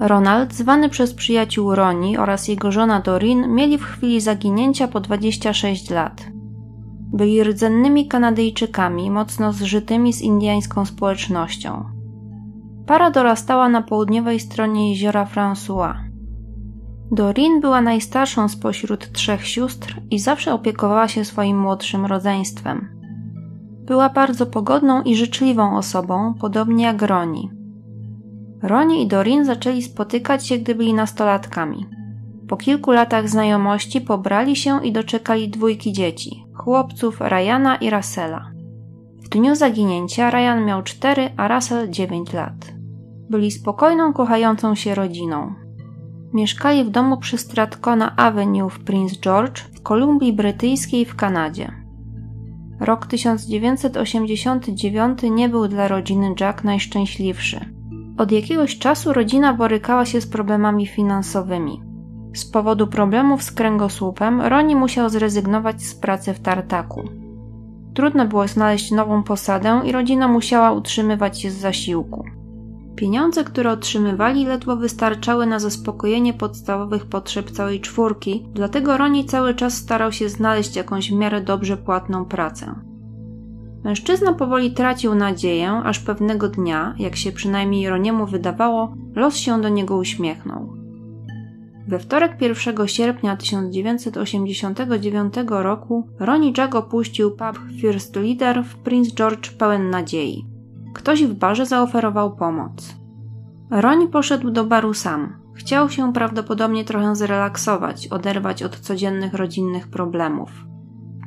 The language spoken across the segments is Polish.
Ronald, zwany przez przyjaciół Roni oraz jego żona Dorin, mieli w chwili zaginięcia po 26 lat. Byli rdzennymi Kanadyjczykami, mocno zżytymi z indyjską społecznością. Para dorastała na południowej stronie jeziora François. Dorin była najstarszą spośród trzech sióstr i zawsze opiekowała się swoim młodszym rodzeństwem. Była bardzo pogodną i życzliwą osobą, podobnie jak Roni. Roni i Dorin zaczęli spotykać się, gdy byli nastolatkami. Po kilku latach znajomości pobrali się i doczekali dwójki dzieci chłopców Ryana i Russella. W dniu zaginięcia Ryan miał 4, a Russell 9 lat. Byli spokojną, kochającą się rodziną. Mieszkali w domu przy Stratcona Avenue w Prince George w Kolumbii Brytyjskiej w Kanadzie. Rok 1989 nie był dla rodziny Jack najszczęśliwszy. Od jakiegoś czasu rodzina borykała się z problemami finansowymi. Z powodu problemów z kręgosłupem Roni musiał zrezygnować z pracy w tartaku. Trudno było znaleźć nową posadę i rodzina musiała utrzymywać się z zasiłku. Pieniądze, które otrzymywali, ledwo wystarczały na zaspokojenie podstawowych potrzeb całej czwórki, dlatego Roni cały czas starał się znaleźć jakąś w miarę dobrze płatną pracę. Mężczyzna powoli tracił nadzieję, aż pewnego dnia, jak się przynajmniej Roniemu wydawało, los się do niego uśmiechnął. We wtorek 1 sierpnia 1989 roku Ronnie Jack opuścił pub First Leader w Prince George pełen nadziei. Ktoś w barze zaoferował pomoc. Ronnie poszedł do baru sam. Chciał się prawdopodobnie trochę zrelaksować, oderwać od codziennych rodzinnych problemów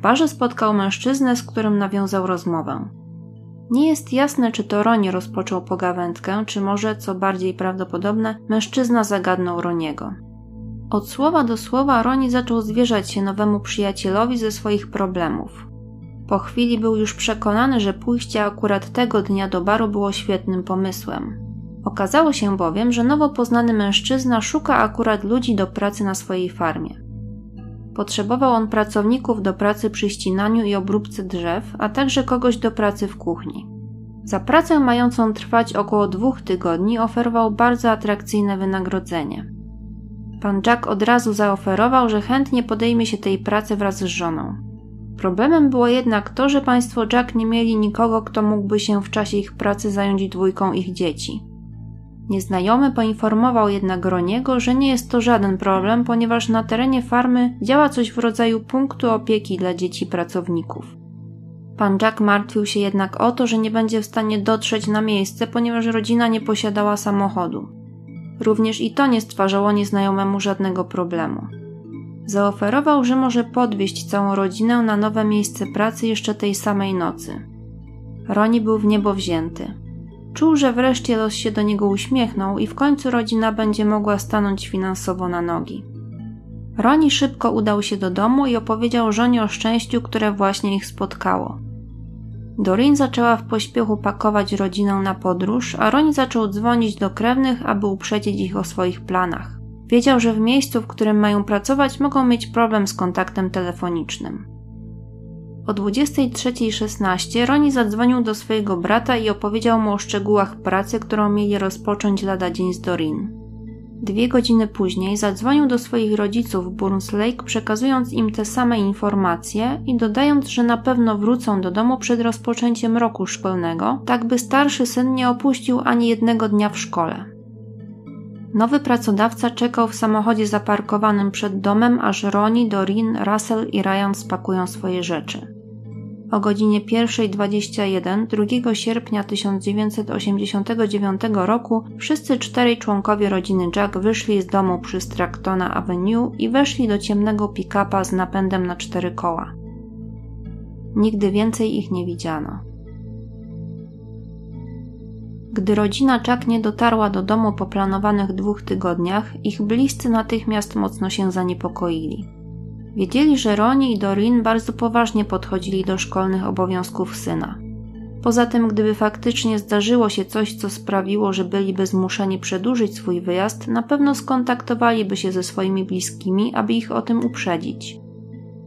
barze spotkał mężczyznę, z którym nawiązał rozmowę. Nie jest jasne, czy to Ronie rozpoczął pogawędkę, czy może, co bardziej prawdopodobne, mężczyzna zagadnął Roniego. Od słowa do słowa Roni zaczął zwierzać się nowemu przyjacielowi ze swoich problemów. Po chwili był już przekonany, że pójście akurat tego dnia do baru było świetnym pomysłem. Okazało się bowiem, że nowo poznany mężczyzna szuka akurat ludzi do pracy na swojej farmie. Potrzebował on pracowników do pracy przy ścinaniu i obróbce drzew, a także kogoś do pracy w kuchni. Za pracę mającą trwać około dwóch tygodni oferował bardzo atrakcyjne wynagrodzenie. Pan Jack od razu zaoferował, że chętnie podejmie się tej pracy wraz z żoną. Problemem było jednak to, że państwo Jack nie mieli nikogo, kto mógłby się w czasie ich pracy zająć dwójką ich dzieci. Nieznajomy poinformował jednak Roniego, że nie jest to żaden problem, ponieważ na terenie farmy działa coś w rodzaju punktu opieki dla dzieci pracowników. Pan Jack martwił się jednak o to, że nie będzie w stanie dotrzeć na miejsce, ponieważ rodzina nie posiadała samochodu. Również i to nie stwarzało nieznajomemu żadnego problemu. Zaoferował, że może podwieźć całą rodzinę na nowe miejsce pracy jeszcze tej samej nocy. Roni był w niebo wzięty. Czuł, że wreszcie los się do niego uśmiechnął i w końcu rodzina będzie mogła stanąć finansowo na nogi. Roni szybko udał się do domu i opowiedział żonie o szczęściu, które właśnie ich spotkało. Dorin zaczęła w pośpiechu pakować rodzinę na podróż, a Roni zaczął dzwonić do krewnych, aby uprzedzić ich o swoich planach. Wiedział, że w miejscu, w którym mają pracować, mogą mieć problem z kontaktem telefonicznym. O 23.16 Roni zadzwonił do swojego brata i opowiedział mu o szczegółach pracy, którą mieli rozpocząć lada dzień z Dorin. Dwie godziny później zadzwonił do swoich rodziców w Burns Lake, przekazując im te same informacje i dodając, że na pewno wrócą do domu przed rozpoczęciem roku szkolnego, tak by starszy syn nie opuścił ani jednego dnia w szkole. Nowy pracodawca czekał w samochodzie zaparkowanym przed domem, aż Roni, Dorin, Russell i Ryan spakują swoje rzeczy. O godzinie 1.21 2 sierpnia 1989 roku wszyscy czterej członkowie rodziny Jack wyszli z domu przy Stractona Avenue i weszli do ciemnego pick-upa z napędem na cztery koła. Nigdy więcej ich nie widziano. Gdy rodzina Jack nie dotarła do domu po planowanych dwóch tygodniach, ich bliscy natychmiast mocno się zaniepokoili. Wiedzieli, że Roni i Dorin bardzo poważnie podchodzili do szkolnych obowiązków syna. Poza tym, gdyby faktycznie zdarzyło się coś, co sprawiło, że byliby zmuszeni przedłużyć swój wyjazd, na pewno skontaktowaliby się ze swoimi bliskimi, aby ich o tym uprzedzić.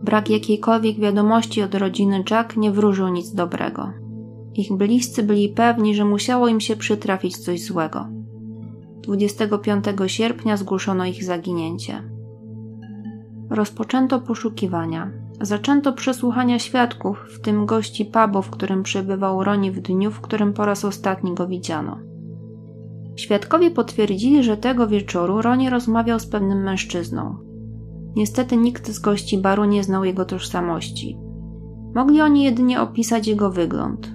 Brak jakiejkolwiek wiadomości od rodziny Jack nie wróżył nic dobrego. Ich bliscy byli pewni, że musiało im się przytrafić coś złego. 25 sierpnia zgłoszono ich zaginięcie. Rozpoczęto poszukiwania. Zaczęto przesłuchania świadków, w tym gości pubu, w którym przebywał Roni w dniu, w którym po raz ostatni go widziano. Świadkowie potwierdzili, że tego wieczoru Roni rozmawiał z pewnym mężczyzną. Niestety nikt z gości baru nie znał jego tożsamości. Mogli oni jedynie opisać jego wygląd.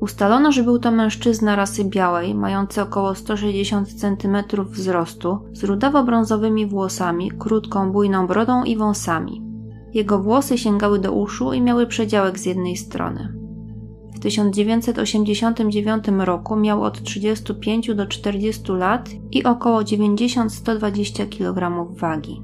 Ustalono, że był to mężczyzna rasy białej, mający około 160 cm wzrostu, z rudawo-brązowymi włosami, krótką, bujną brodą i wąsami. Jego włosy sięgały do uszu i miały przedziałek z jednej strony. W 1989 roku miał od 35 do 40 lat i około 90-120 kg wagi.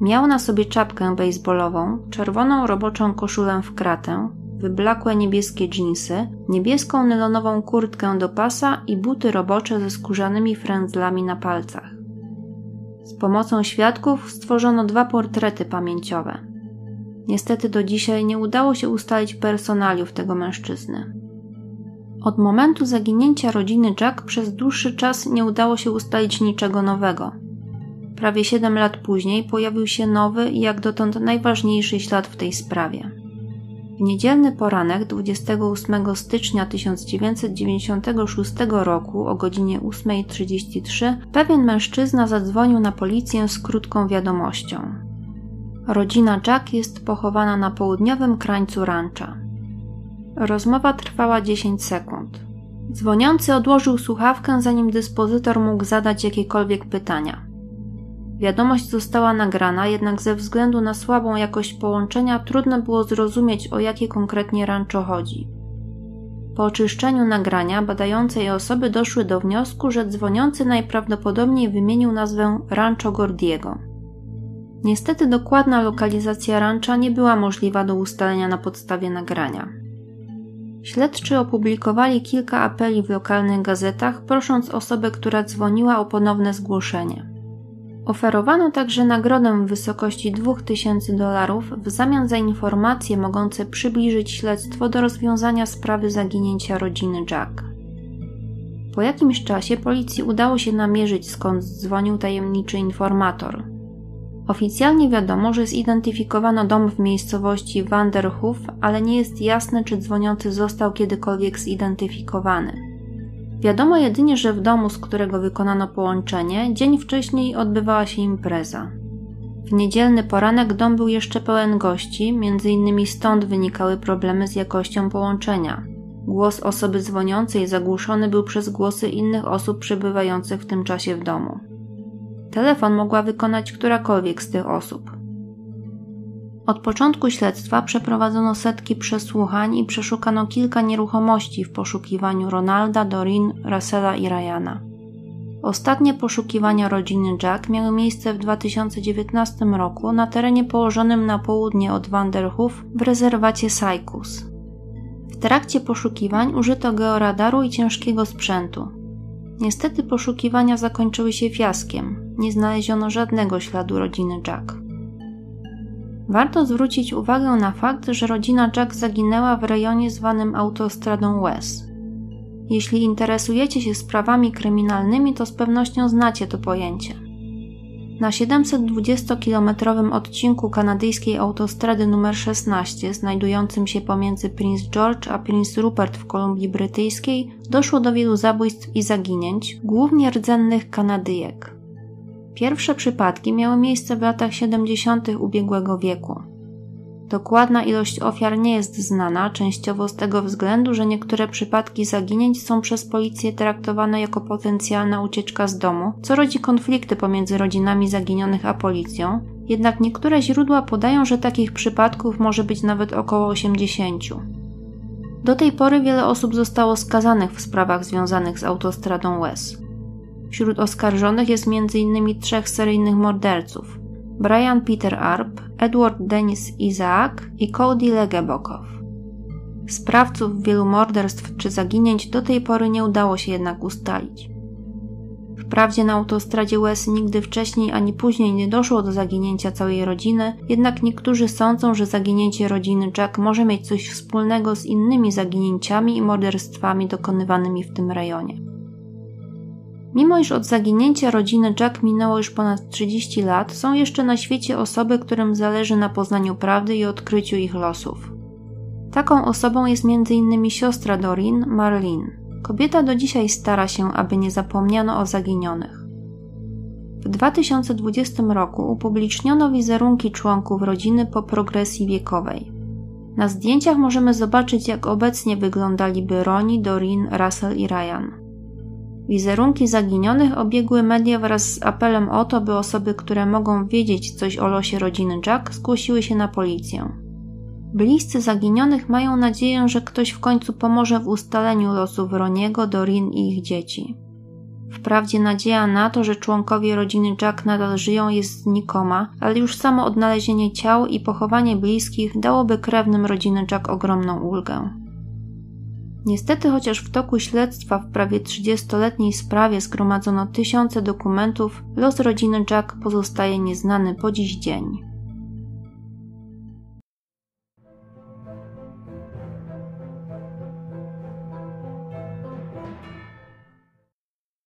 Miał na sobie czapkę baseballową, czerwoną roboczą koszulę w kratę, wyblakłe niebieskie dżinsy, niebieską nylonową kurtkę do pasa i buty robocze ze skórzanymi frędzlami na palcach. Z pomocą świadków stworzono dwa portrety pamięciowe. Niestety do dzisiaj nie udało się ustalić personaliów tego mężczyzny. Od momentu zaginięcia rodziny Jack przez dłuższy czas nie udało się ustalić niczego nowego. Prawie 7 lat później pojawił się nowy i jak dotąd najważniejszy ślad w tej sprawie. W niedzielny poranek 28 stycznia 1996 roku o godzinie 8.33 pewien mężczyzna zadzwonił na policję z krótką wiadomością. Rodzina Jack jest pochowana na południowym krańcu rancha. Rozmowa trwała 10 sekund. Dzwoniący odłożył słuchawkę, zanim dyspozytor mógł zadać jakiekolwiek pytania. Wiadomość została nagrana, jednak ze względu na słabą jakość połączenia trudno było zrozumieć, o jakie konkretnie rancho chodzi. Po oczyszczeniu nagrania badające je osoby doszły do wniosku, że dzwoniący najprawdopodobniej wymienił nazwę Rancho Gordiego. Niestety dokładna lokalizacja rancha nie była możliwa do ustalenia na podstawie nagrania. Śledczy opublikowali kilka apeli w lokalnych gazetach, prosząc osobę, która dzwoniła o ponowne zgłoszenie. Oferowano także nagrodę w wysokości 2000 dolarów w zamian za informacje mogące przybliżyć śledztwo do rozwiązania sprawy zaginięcia rodziny Jack. Po jakimś czasie policji udało się namierzyć skąd dzwonił tajemniczy informator. Oficjalnie wiadomo, że zidentyfikowano dom w miejscowości Vanderhoof, ale nie jest jasne, czy dzwoniący został kiedykolwiek zidentyfikowany. Wiadomo jedynie, że w domu, z którego wykonano połączenie, dzień wcześniej odbywała się impreza. W niedzielny poranek dom był jeszcze pełen gości, między innymi stąd wynikały problemy z jakością połączenia. Głos osoby dzwoniącej zagłuszony był przez głosy innych osób przebywających w tym czasie w domu. Telefon mogła wykonać którakolwiek z tych osób. Od początku śledztwa przeprowadzono setki przesłuchań i przeszukano kilka nieruchomości w poszukiwaniu Ronalda, Dorin, Russella i Ryana. Ostatnie poszukiwania rodziny Jack miały miejsce w 2019 roku na terenie położonym na południe od Vanderhoof w rezerwacie Saikus. W trakcie poszukiwań użyto georadaru i ciężkiego sprzętu. Niestety poszukiwania zakończyły się fiaskiem. Nie znaleziono żadnego śladu rodziny Jack. Warto zwrócić uwagę na fakt, że rodzina Jack zaginęła w rejonie zwanym autostradą West. Jeśli interesujecie się sprawami kryminalnymi, to z pewnością znacie to pojęcie. Na 720-kilometrowym odcinku kanadyjskiej autostrady nr 16, znajdującym się pomiędzy Prince George a Prince Rupert w Kolumbii Brytyjskiej, doszło do wielu zabójstw i zaginięć, głównie rdzennych Kanadyjek. Pierwsze przypadki miały miejsce w latach 70. ubiegłego wieku. Dokładna ilość ofiar nie jest znana, częściowo z tego względu, że niektóre przypadki zaginięć są przez policję traktowane jako potencjalna ucieczka z domu, co rodzi konflikty pomiędzy rodzinami zaginionych a policją, jednak niektóre źródła podają, że takich przypadków może być nawet około 80. Do tej pory wiele osób zostało skazanych w sprawach związanych z autostradą West. Wśród oskarżonych jest m.in. trzech seryjnych morderców: Brian Peter Arp, Edward Dennis Isaac i Cody Legebokow. Sprawców wielu morderstw czy zaginięć do tej pory nie udało się jednak ustalić. Wprawdzie na autostradzie West nigdy wcześniej ani później nie doszło do zaginięcia całej rodziny, jednak niektórzy sądzą, że zaginięcie rodziny Jack może mieć coś wspólnego z innymi zaginięciami i morderstwami dokonywanymi w tym rejonie. Mimo iż od zaginięcia rodziny Jack minęło już ponad 30 lat, są jeszcze na świecie osoby, którym zależy na poznaniu prawdy i odkryciu ich losów. Taką osobą jest m.in. siostra Dorin, Marlene. Kobieta do dzisiaj stara się, aby nie zapomniano o zaginionych. W 2020 roku upubliczniono wizerunki członków rodziny po progresji wiekowej. Na zdjęciach możemy zobaczyć, jak obecnie wyglądaliby Roni, Dorin, Russell i Ryan. Wizerunki zaginionych obiegły media wraz z apelem o to, by osoby, które mogą wiedzieć coś o losie rodziny Jack, zgłosiły się na policję. Bliscy zaginionych mają nadzieję, że ktoś w końcu pomoże w ustaleniu losów Roniego, Dorin i ich dzieci. Wprawdzie nadzieja na to, że członkowie rodziny Jack nadal żyją jest znikoma, ale już samo odnalezienie ciał i pochowanie bliskich dałoby krewnym rodziny Jack ogromną ulgę. Niestety, chociaż w toku śledztwa w prawie 30-letniej sprawie zgromadzono tysiące dokumentów, los rodziny Jack pozostaje nieznany po dziś dzień.